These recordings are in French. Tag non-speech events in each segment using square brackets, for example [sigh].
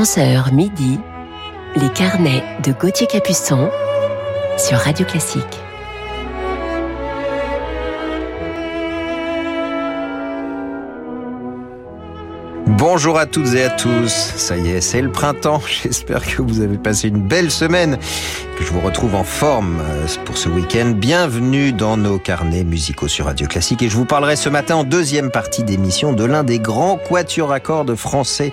11h midi, les carnets de Gauthier Capuçon sur Radio Classique. Bonjour à toutes et à tous. Ça y est, c'est le printemps. [laughs] J'espère que vous avez passé une belle semaine, que je vous retrouve en forme euh, pour ce week-end. Bienvenue dans nos carnets musicaux sur Radio Classique. Et je vous parlerai ce matin en deuxième partie d'émission de l'un des grands quatuors à cordes français.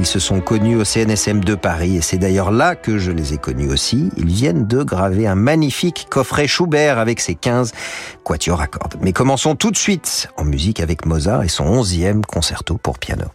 Ils se sont connus au CNSM de Paris et c'est d'ailleurs là que je les ai connus aussi. Ils viennent de graver un magnifique coffret Schubert avec ses 15 quatuors à cordes. Mais commençons tout de suite en musique avec Mozart et son 11e concerto pour piano.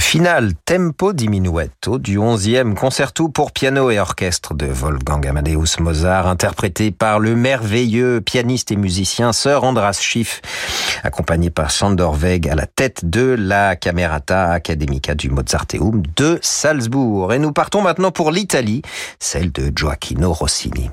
Final Tempo diminuetto du 11e concerto pour piano et orchestre de Wolfgang Amadeus Mozart, interprété par le merveilleux pianiste et musicien Sir Andras Schiff, accompagné par Sandor Weg à la tête de la Camerata Academica du Mozarteum de Salzbourg. Et nous partons maintenant pour l'Italie, celle de Gioacchino Rossini.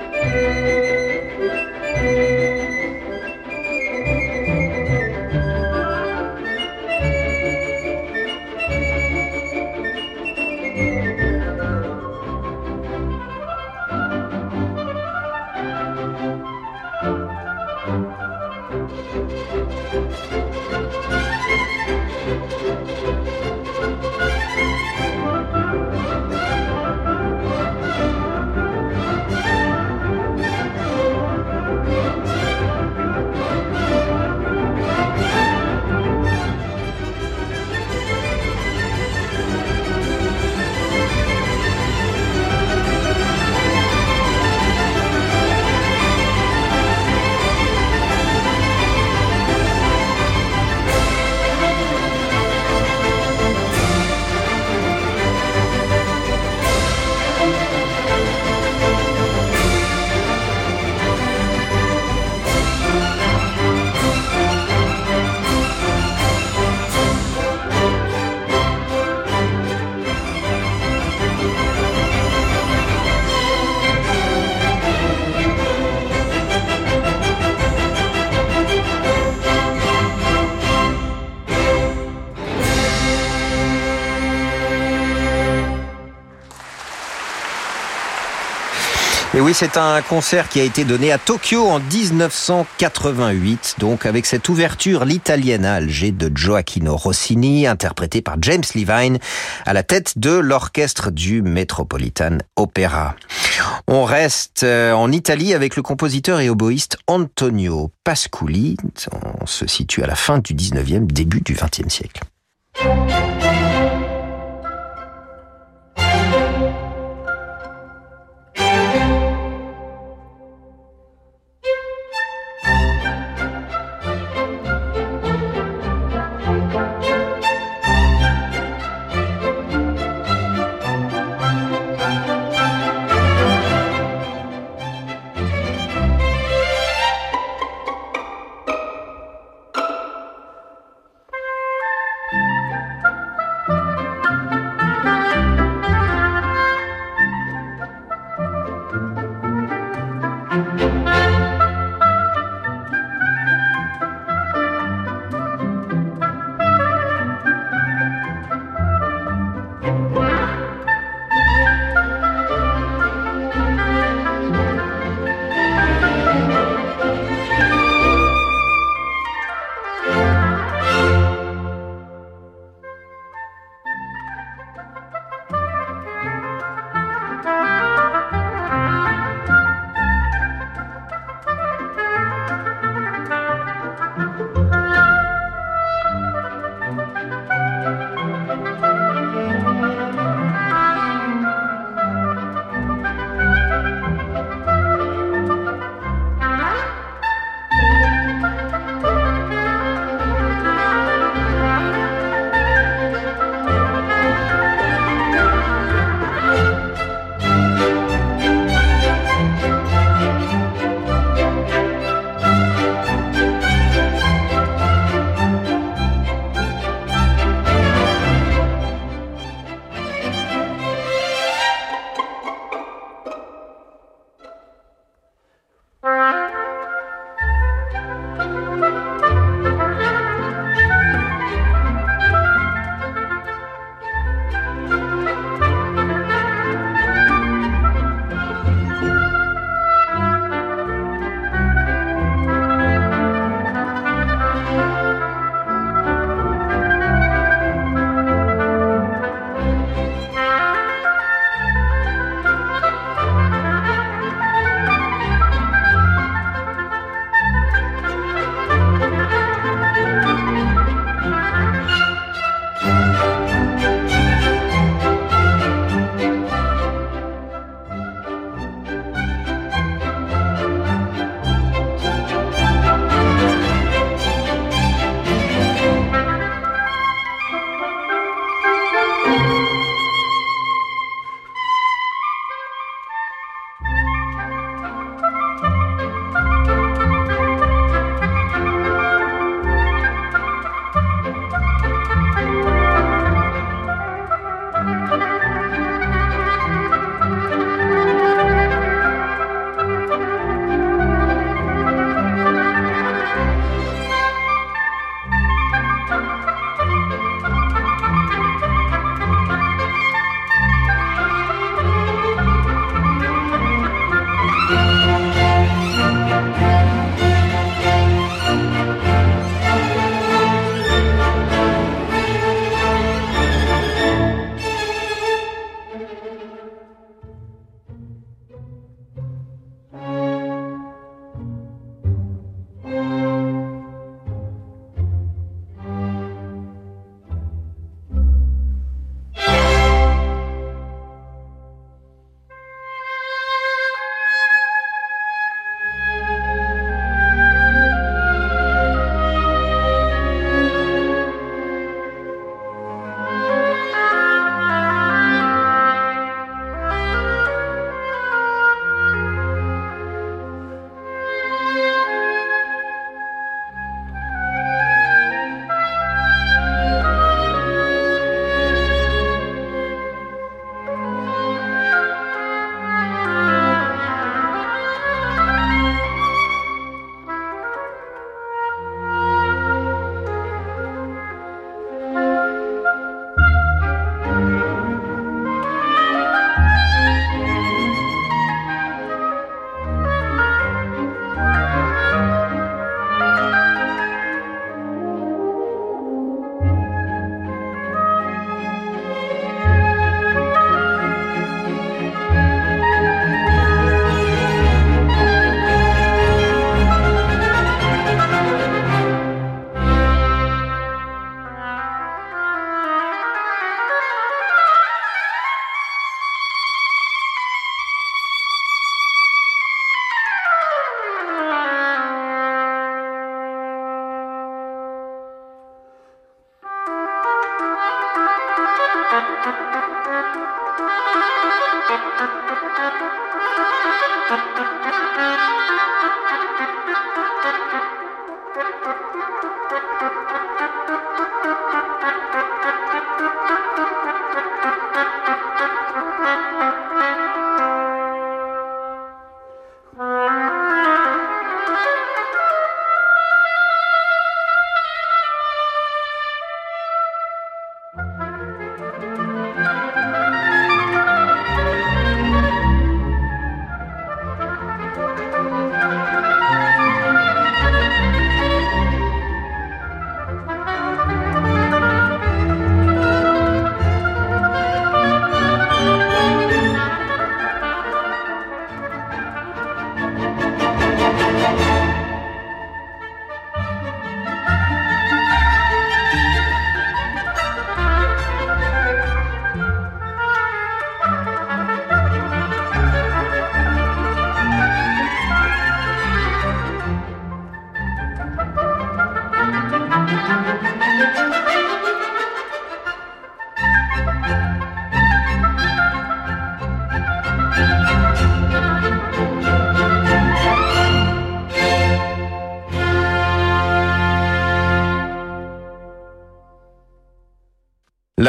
Música c'est un concert qui a été donné à Tokyo en 1988, donc avec cette ouverture l'italienne à Alger de Gioacchino Rossini, interprétée par James Levine, à la tête de l'orchestre du Metropolitan Opera. On reste euh, en Italie avec le compositeur et oboïste Antonio Pasculi. On se situe à la fin du 19e, début du 20e siècle.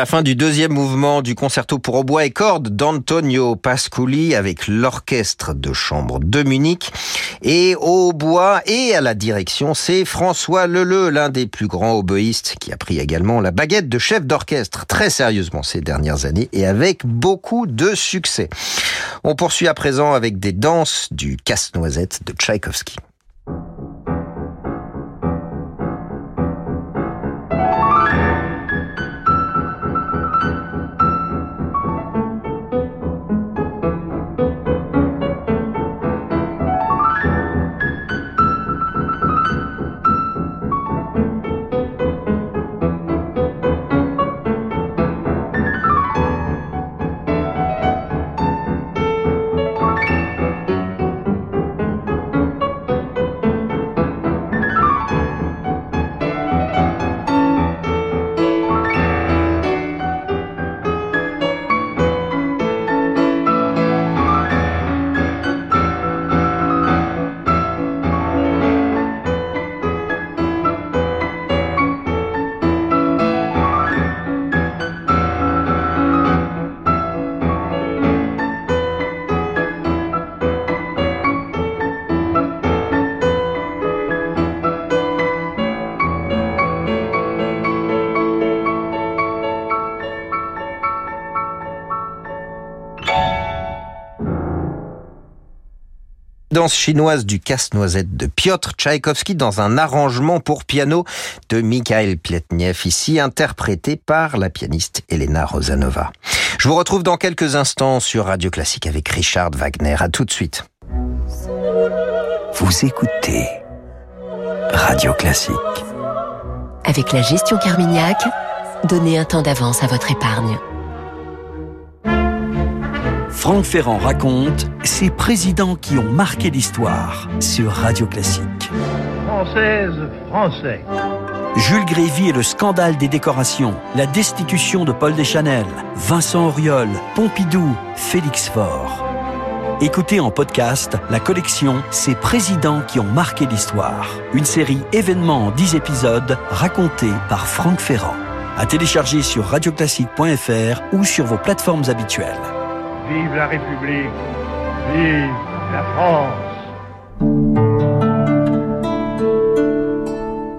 La fin du deuxième mouvement du concerto pour hautbois et cordes d'Antonio Pasculi avec l'orchestre de chambre de Munich. Et au hautbois et à la direction, c'est François Leleu, l'un des plus grands oboïstes, qui a pris également la baguette de chef d'orchestre très sérieusement ces dernières années et avec beaucoup de succès. On poursuit à présent avec des danses du casse-noisette de Tchaïkovski. Chinoise du casse-noisette de Piotr Tchaïkovski dans un arrangement pour piano de Mikhail Pletnev, ici interprété par la pianiste Elena Rosanova. Je vous retrouve dans quelques instants sur Radio Classique avec Richard Wagner. À tout de suite. Vous écoutez Radio Classique. Avec la gestion Carmignac, donnez un temps d'avance à votre épargne. Franck Ferrand raconte ces présidents qui ont marqué l'histoire sur Radio Classique. Française, Français. Jules Grévy et le scandale des décorations, la destitution de Paul Deschanel, Vincent Auriol, Pompidou, Félix Faure. Écoutez en podcast la collection Ces présidents qui ont marqué l'histoire. Une série événements en 10 épisodes racontés par Franck Ferrand. À télécharger sur radioclassique.fr ou sur vos plateformes habituelles. Vive la République, vive la France.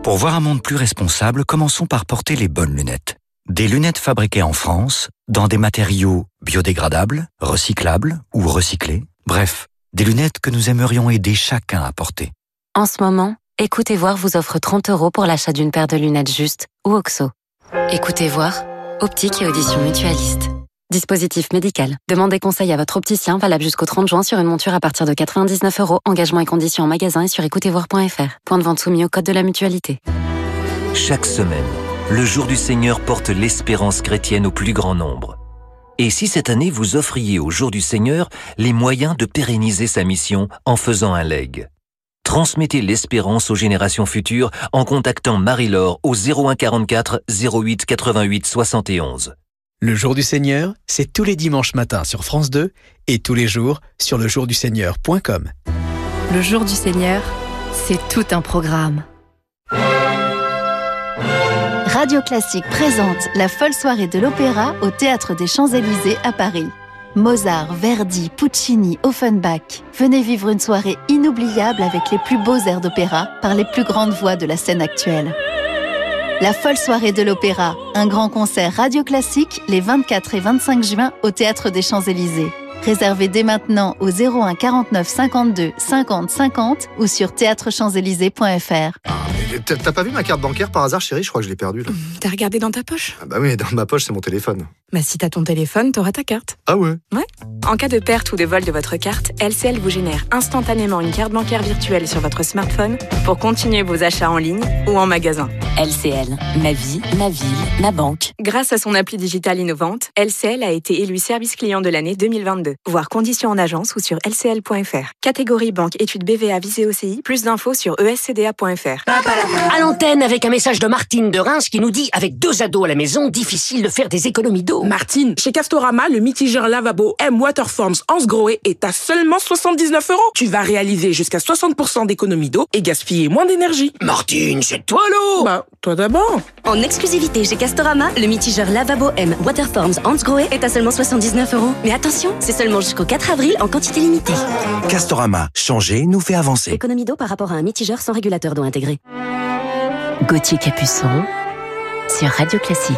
Pour voir un monde plus responsable, commençons par porter les bonnes lunettes. Des lunettes fabriquées en France, dans des matériaux biodégradables, recyclables ou recyclés. Bref, des lunettes que nous aimerions aider chacun à porter. En ce moment, Écoutez Voir vous offre 30 euros pour l'achat d'une paire de lunettes justes ou OXO. Écoutez Voir, optique et audition mutualiste. Dispositif médical. Demandez conseil à votre opticien valable jusqu'au 30 juin sur une monture à partir de 99 euros. Engagement et conditions en magasin et sur écoutezvoir.fr. Point de vente soumis au code de la mutualité. Chaque semaine, le jour du Seigneur porte l'espérance chrétienne au plus grand nombre. Et si cette année vous offriez au jour du Seigneur les moyens de pérenniser sa mission en faisant un leg Transmettez l'espérance aux générations futures en contactant Marie-Laure au 01 44 08 88 71. Le jour du Seigneur, c'est tous les dimanches matins sur France 2 et tous les jours sur lejourduseigneur.com. Le jour du Seigneur, c'est tout un programme. Radio Classique présente la folle soirée de l'opéra au Théâtre des Champs-Élysées à Paris. Mozart, Verdi, Puccini, Offenbach. Venez vivre une soirée inoubliable avec les plus beaux airs d'opéra par les plus grandes voix de la scène actuelle. La folle soirée de l'opéra, un grand concert radio classique les 24 et 25 juin au Théâtre des Champs-Élysées. Réservez dès maintenant au 01 49 52 50 50 ou sur théâtrechamps-élysées.fr. T'as pas vu ma carte bancaire par hasard, chérie? Je crois que je l'ai perdue là. T'as regardé dans ta poche? Ah bah oui, dans ma poche, c'est mon téléphone. Bah si t'as ton téléphone, t'auras ta carte. Ah ouais Ouais. En cas de perte ou de vol de votre carte, LCL vous génère instantanément une carte bancaire virtuelle sur votre smartphone pour continuer vos achats en ligne ou en magasin. LCL, ma vie, ma ville, ma banque. Grâce à son appli digitale innovante, LCL a été élu service client de l'année 2022. Voir conditions en agence ou sur lcl.fr. Catégorie banque études BVA visée OCI. Plus d'infos sur escda.fr. À l'antenne avec un message de Martine de Reims qui nous dit avec deux ados à la maison, difficile de faire des économies d'eau. Martine, chez Castorama, le mitigeur lavabo M Waterforms Hansgrohe est à seulement 79 euros. Tu vas réaliser jusqu'à 60% d'économie d'eau et gaspiller moins d'énergie. Martine, c'est toi l'eau Bah, toi d'abord. En exclusivité chez Castorama, le mitigeur lavabo M Waterforms Hansgrohe est à seulement 79 euros. Mais attention, c'est seulement jusqu'au 4 avril en quantité limitée. Castorama, changer nous fait avancer. Économie d'eau par rapport à un mitigeur sans régulateur d'eau intégré. Gauthier Capuçon sur Radio Classique.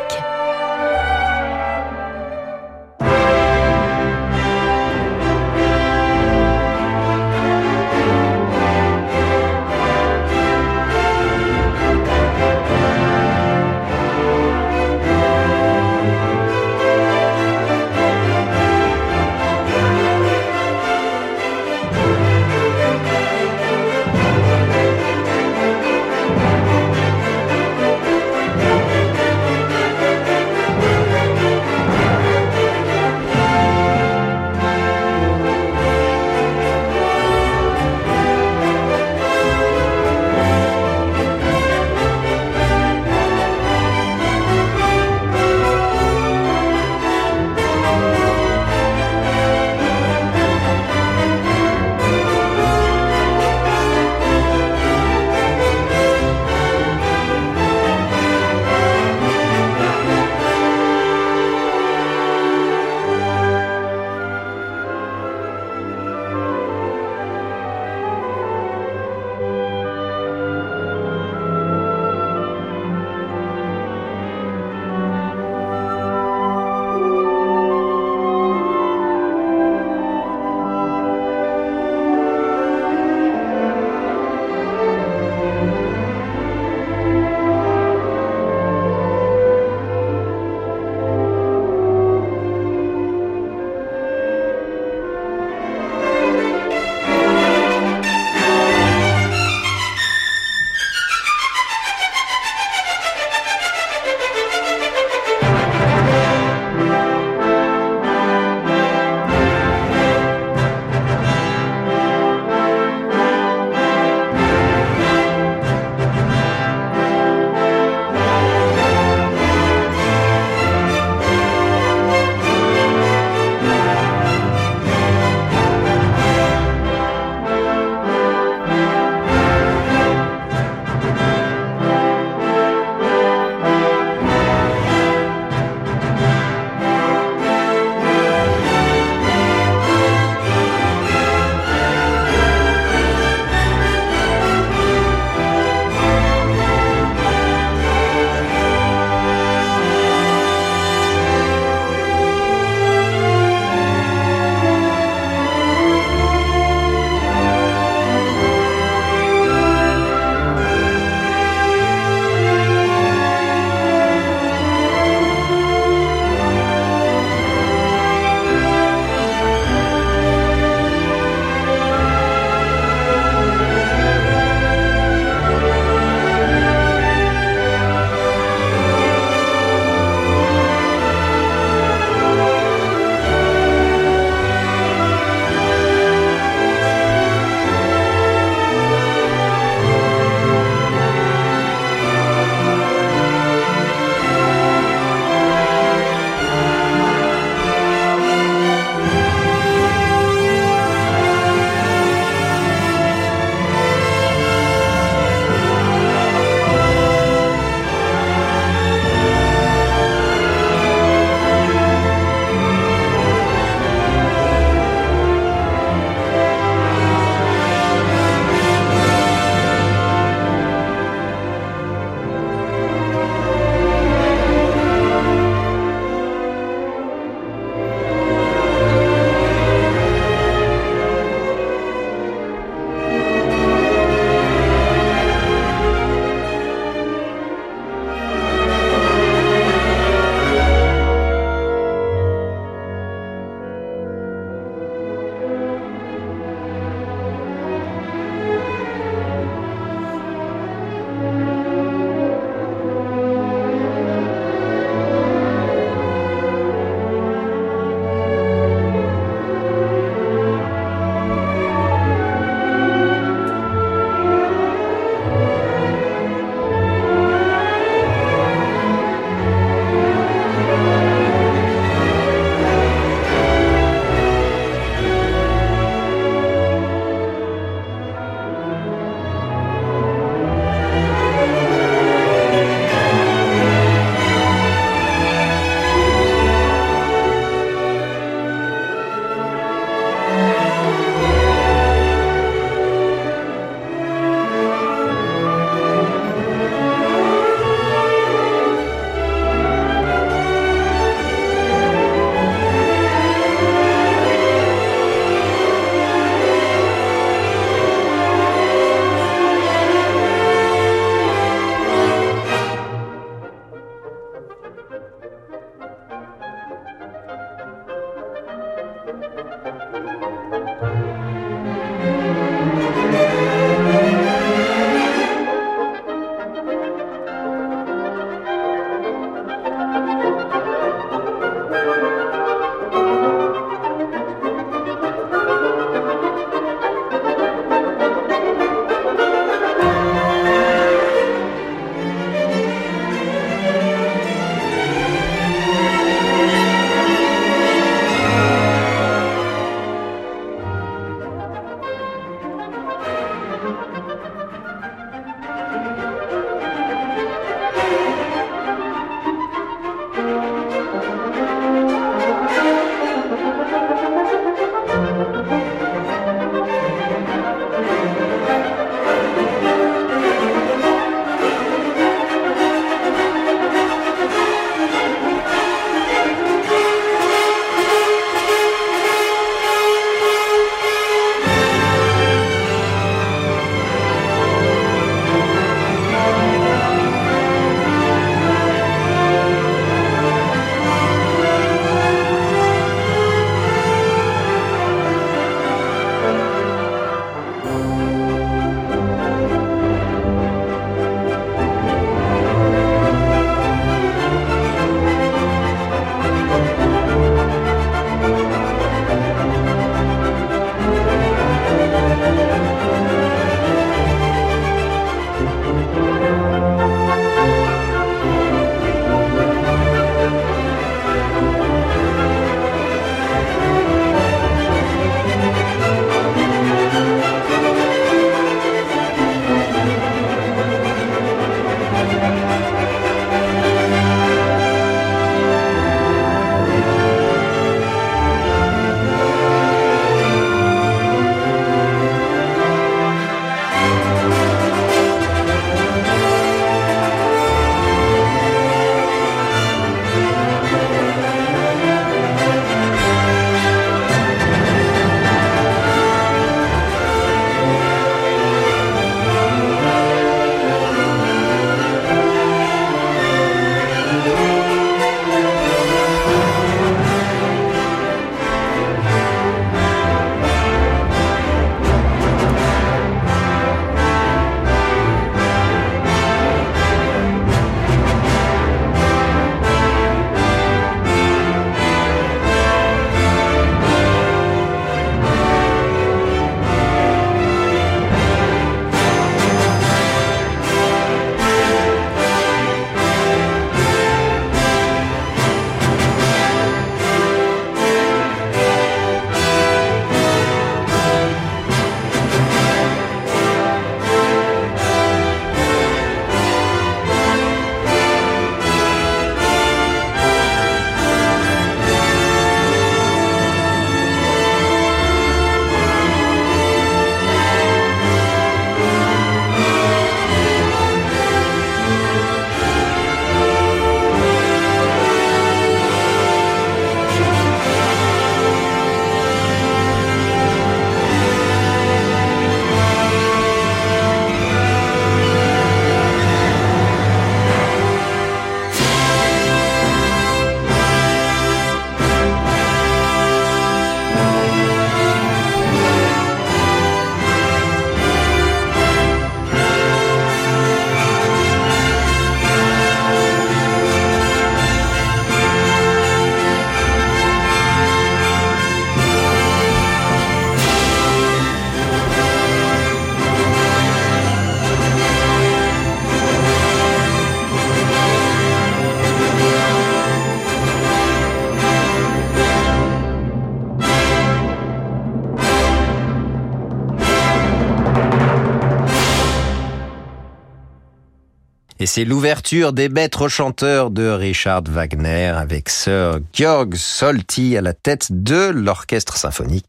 C'est l'ouverture des maîtres chanteurs de Richard Wagner avec Sir Georg Solti à la tête de l'Orchestre symphonique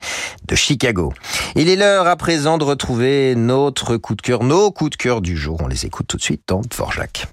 de Chicago. Il est l'heure à présent de retrouver notre coup de cœur, nos coups de cœur du jour. On les écoute tout de suite dans Dvorak.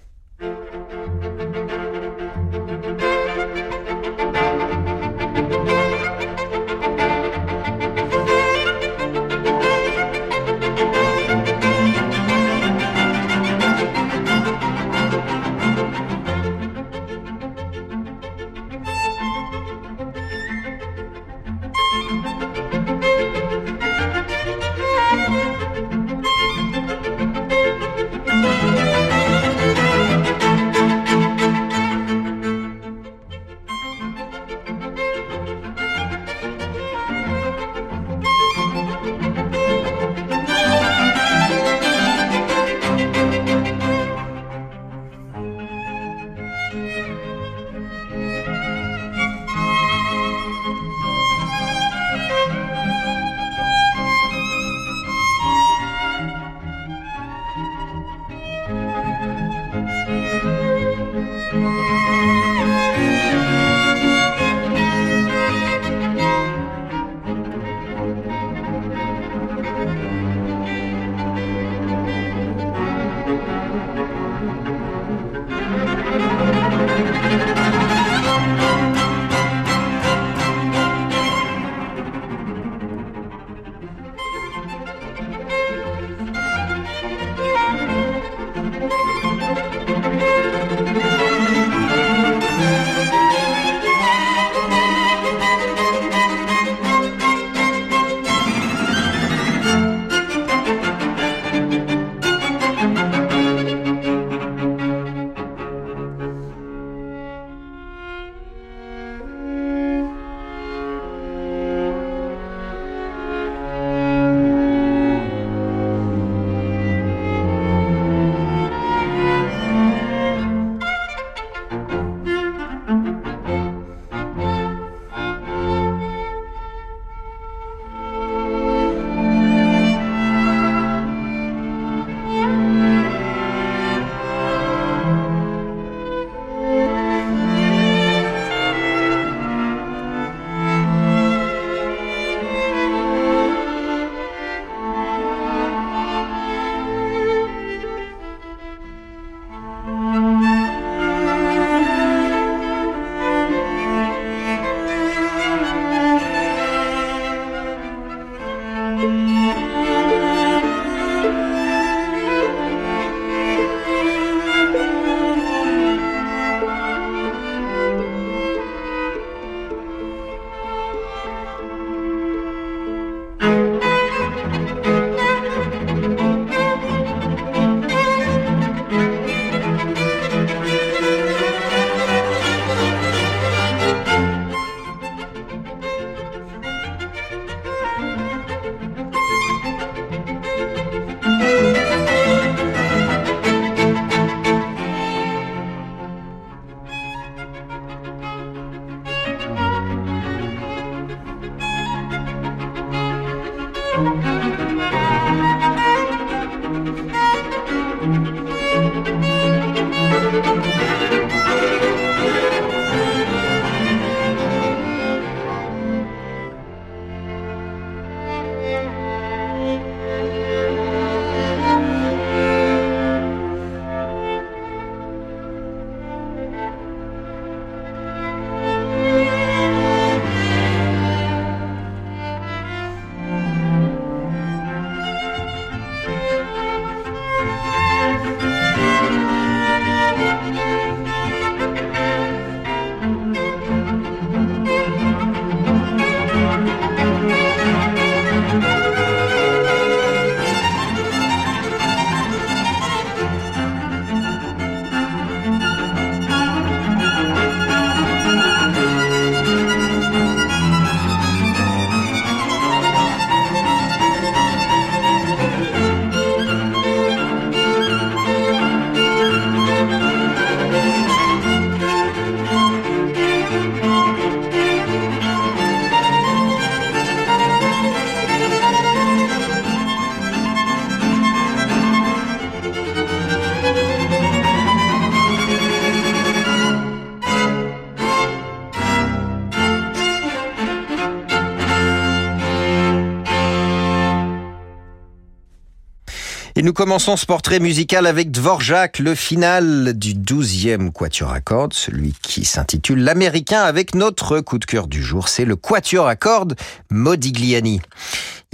Commençons ce portrait musical avec Dvorak, le final du 12e Quatuor à cordes, celui qui s'intitule L'Américain avec notre coup de cœur du jour. C'est le Quatuor à cordes Modigliani.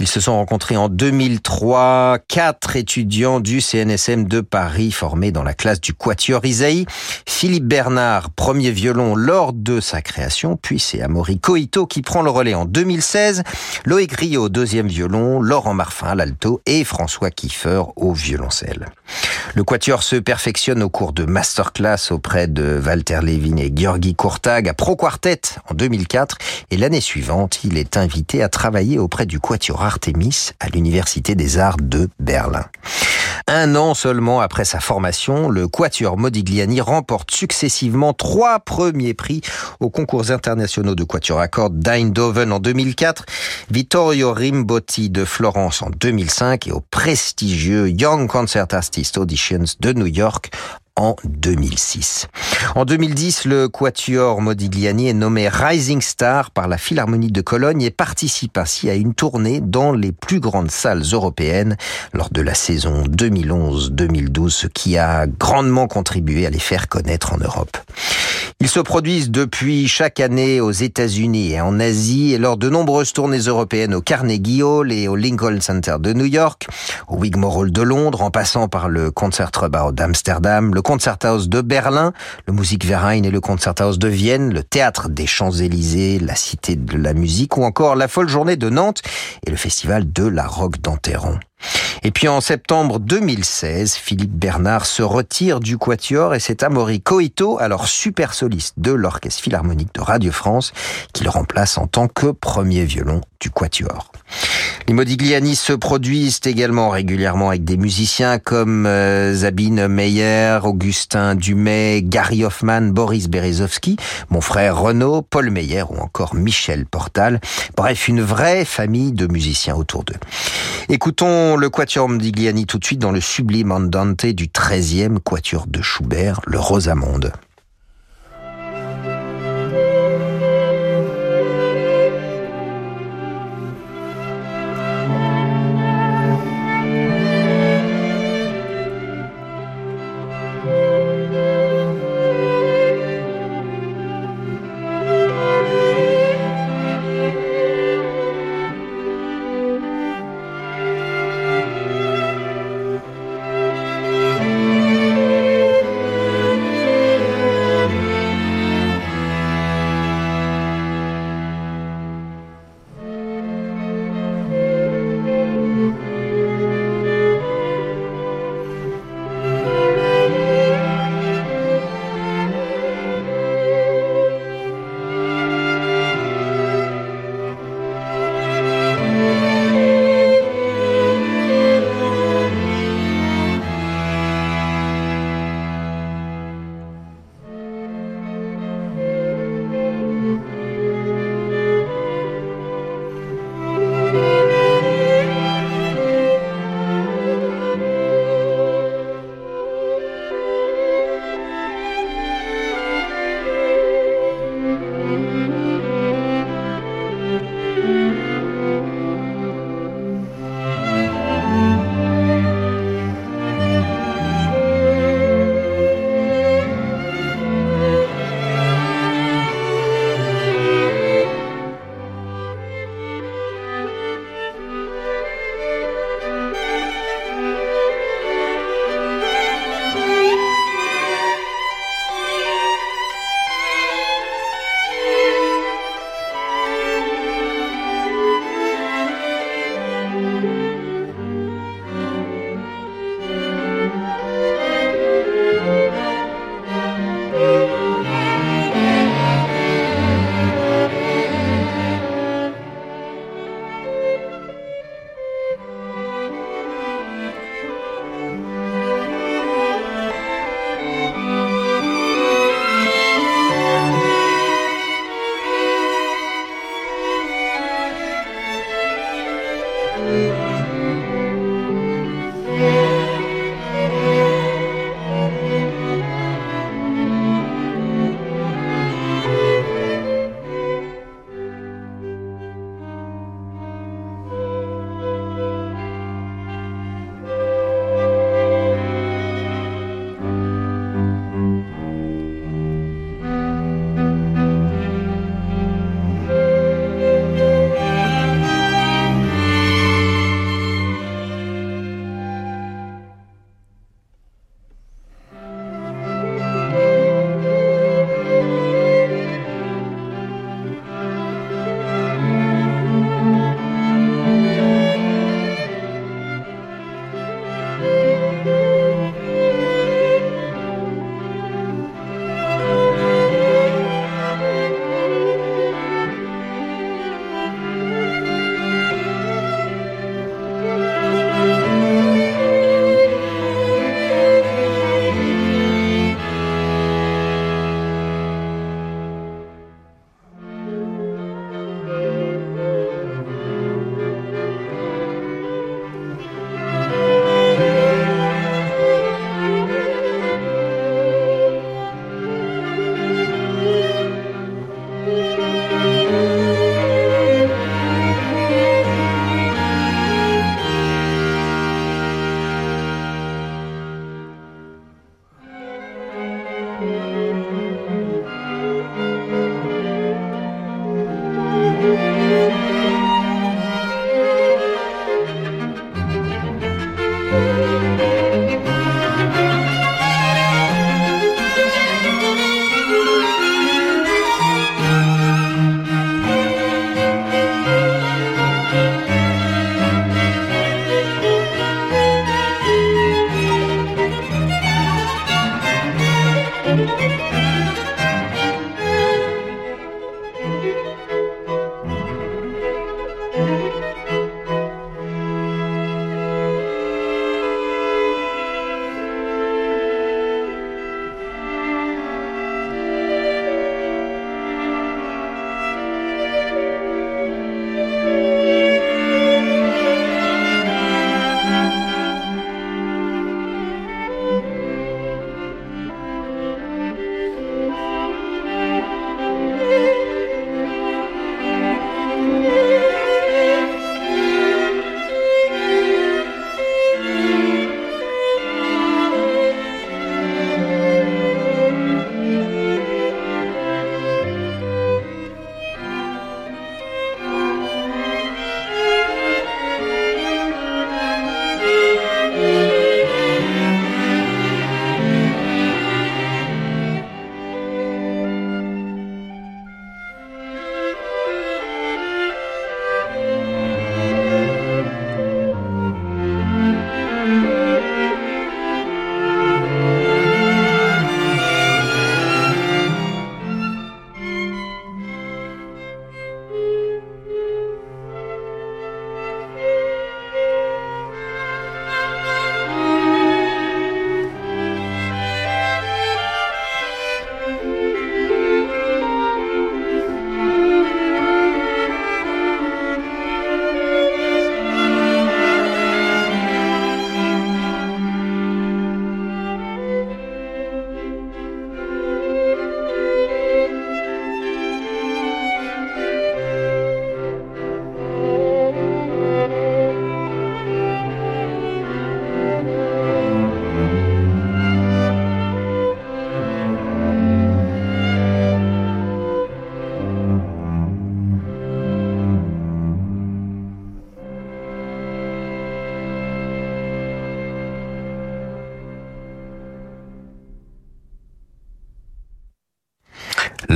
Ils se sont rencontrés en 2003, quatre étudiants du CNSM de Paris formés dans la classe du Quatuor Isaïe. Philippe Bernard, premier violon lors de sa création, puis c'est Amaury Coito qui prend le relais en 2016, Loïc Rio, deuxième violon, Laurent Marfin l'alto et François Kiefer au violoncelle. Le Quatuor se perfectionne au cours de masterclass auprès de Walter Levin et Georgi Courtag à Pro Quartet en 2004 et l'année suivante, il est invité à travailler auprès du Quatuor À l'Université des Arts de Berlin. Un an seulement après sa formation, le Quatuor Modigliani remporte successivement trois premiers prix aux concours internationaux de Quatuor à cordes d'Eindhoven en 2004, Vittorio Rimbotti de Florence en 2005 et au prestigieux Young Concert Artist Auditions de New York en 2006. En 2010, le Quatuor Modigliani est nommé Rising Star par la Philharmonie de Cologne et participe ainsi à une tournée dans les plus grandes salles européennes lors de la saison 2011-2012, ce qui a grandement contribué à les faire connaître en Europe. Ils se produisent depuis chaque année aux États-Unis et en Asie et lors de nombreuses tournées européennes au Carnegie Hall et au Lincoln Center de New York, au Wigmore Hall de Londres, en passant par le Concertgebouw d'Amsterdam, le Concerthaus de Berlin, le Musikverein et le Concerthaus de Vienne, le Théâtre des Champs-Élysées, la Cité de la Musique ou encore la Folle Journée de Nantes et le Festival de la Roque d'Enterron. Et puis en septembre 2016, Philippe Bernard se retire du Quatuor et c'est Amaury Coito, alors super soliste de l'Orchestre Philharmonique de Radio France, qui le remplace en tant que premier violon du Quatuor. Les Modigliani se produisent également régulièrement avec des musiciens comme euh, Zabine Meyer, Augustin Dumay, Gary Hoffman, Boris Berezovski, mon frère Renaud, Paul Meyer ou encore Michel Portal. Bref, une vraie famille de musiciens autour d'eux. Écoutons le Quatuor Modigliani tout de suite dans le sublime Andante du 13e Quatuor de Schubert, le Rosamonde.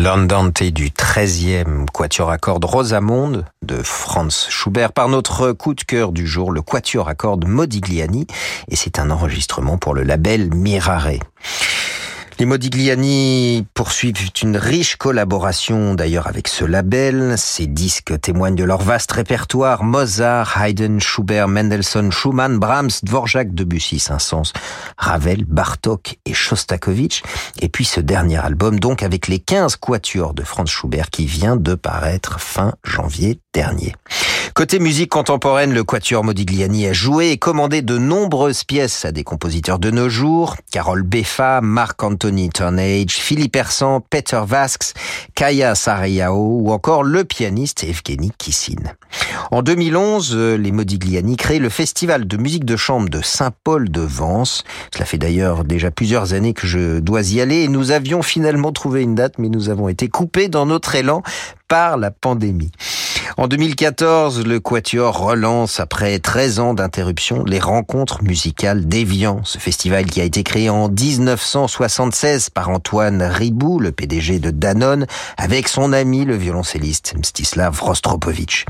L'Andante du 13e quatuor à cordes Rosamonde de Franz Schubert par notre coup de cœur du jour, le quatuor à cordes Modigliani, et c'est un enregistrement pour le label Mirare. Les Modigliani poursuivent une riche collaboration d'ailleurs avec ce label. Ces disques témoignent de leur vaste répertoire. Mozart, Haydn, Schubert, Mendelssohn, Schumann, Brahms, Dvorak, Debussy, Saint-Saëns, Ravel, Bartok et Shostakovich. Et puis ce dernier album donc avec les 15 quatuors de Franz Schubert qui vient de paraître fin janvier dernier. Côté musique contemporaine, le Quatuor Modigliani a joué et commandé de nombreuses pièces à des compositeurs de nos jours. Carole Beffa, Marc Anthony Turnage, Philippe Hersan, Peter Vasks, Kaya Sariao ou encore le pianiste Evgeny Kissin. En 2011, les Modigliani créent le festival de musique de chambre de Saint-Paul de Vence. Cela fait d'ailleurs déjà plusieurs années que je dois y aller et nous avions finalement trouvé une date mais nous avons été coupés dans notre élan par la pandémie. En 2014, le Quatuor relance, après 13 ans d'interruption, les rencontres musicales d'Evian, ce festival qui a été créé en 1976 par Antoine Ribou, le PDG de Danone, avec son ami le violoncelliste Mstislav Rostropovich.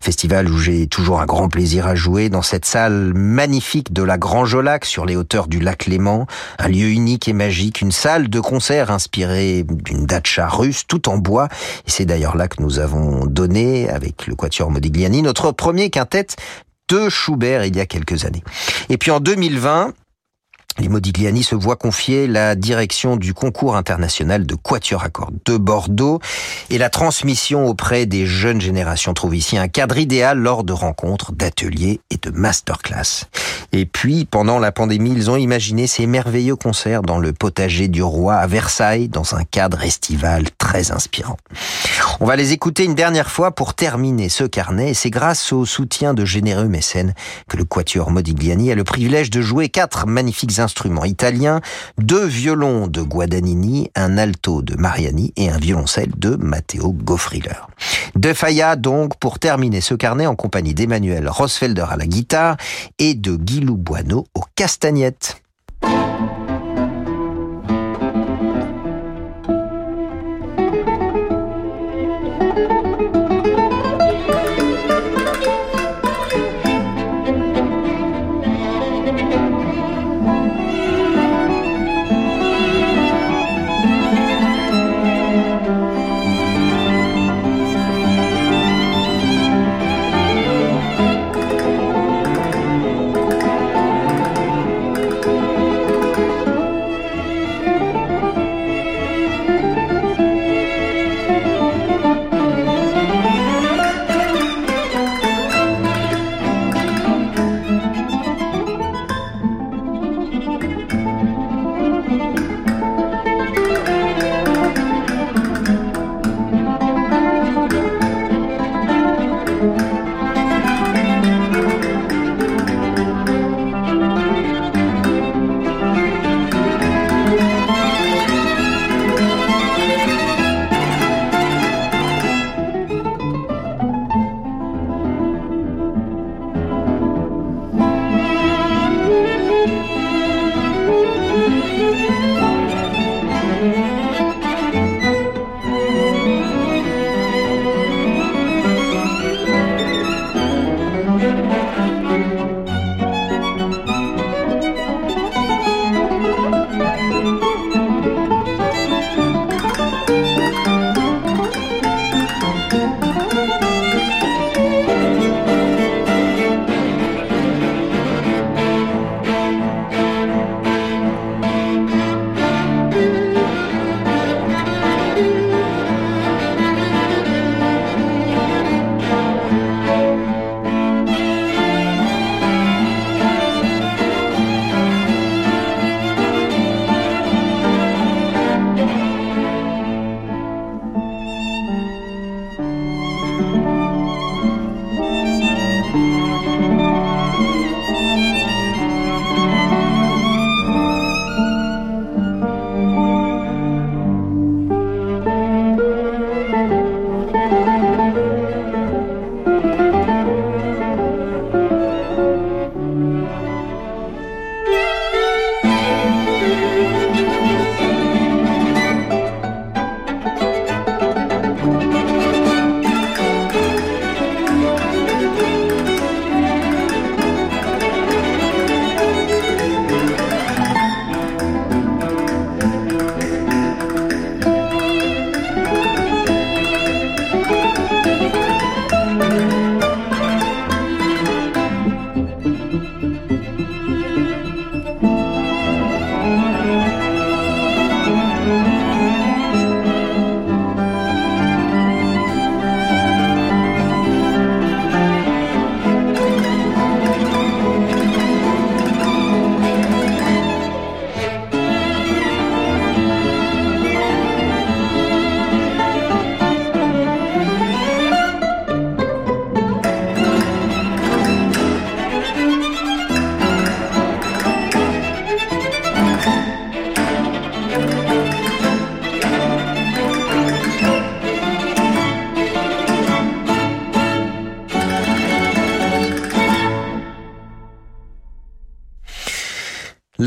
Festival où j'ai toujours un grand plaisir à jouer dans cette salle magnifique de la Grand Jolac sur les hauteurs du lac Léman, un lieu unique et magique, une salle de concert inspirée d'une datcha russe tout en bois. Et c'est d'ailleurs là que nous avons donné avec le Quatuor Modigliani, notre premier quintet de Schubert il y a quelques années. Et puis en 2020, les Modigliani se voient confier la direction du concours international de quatuor à cordes de Bordeaux et la transmission auprès des jeunes générations trouve ici un cadre idéal lors de rencontres, d'ateliers et de masterclass. Et puis, pendant la pandémie, ils ont imaginé ces merveilleux concerts dans le potager du roi à Versailles, dans un cadre estival très inspirant. On va les écouter une dernière fois pour terminer ce carnet, et c'est grâce au soutien de généreux mécènes que le Quatuor Modigliani a le privilège de jouer quatre magnifiques instruments italiens, deux violons de Guadagnini, un alto de Mariani et un violoncelle de Matteo Goffriller. De Faya donc pour terminer ce carnet en compagnie d'Emmanuel Rosfelder à la guitare et de Guilou Bueno aux castagnettes.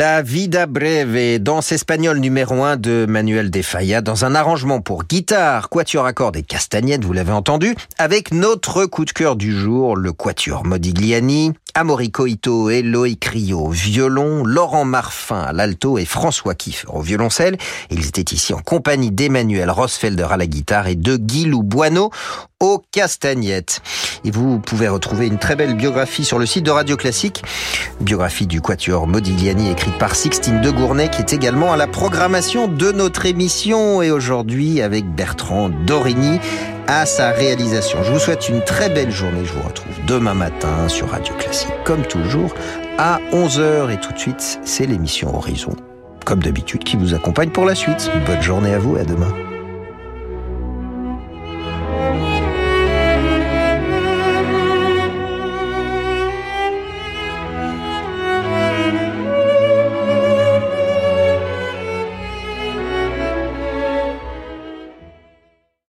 La Vida Breve, danse espagnole numéro 1 de Manuel de Falla, dans un arrangement pour guitare, quatuor à cordes et castagnette, vous l'avez entendu, avec notre coup de cœur du jour, le quatuor Modigliani, Amorico Ito et Loïc violon, Laurent Marfin à l'alto et François Kiefer au violoncelle. Ils étaient ici en compagnie d'Emmanuel Rosfelder à la guitare et de Guy Louboineau aux castagnettes. Et vous pouvez retrouver une très belle biographie sur le site de Radio Classique, biographie du quatuor Modigliani écrite par Sixtine de Gournay qui est également à la programmation de notre émission et aujourd'hui avec Bertrand Dorigny à sa réalisation. Je vous souhaite une très belle journée. Je vous retrouve demain matin sur Radio Classique comme toujours à 11h et tout de suite c'est l'émission Horizon comme d'habitude qui vous accompagne pour la suite. Bonne journée à vous et à demain.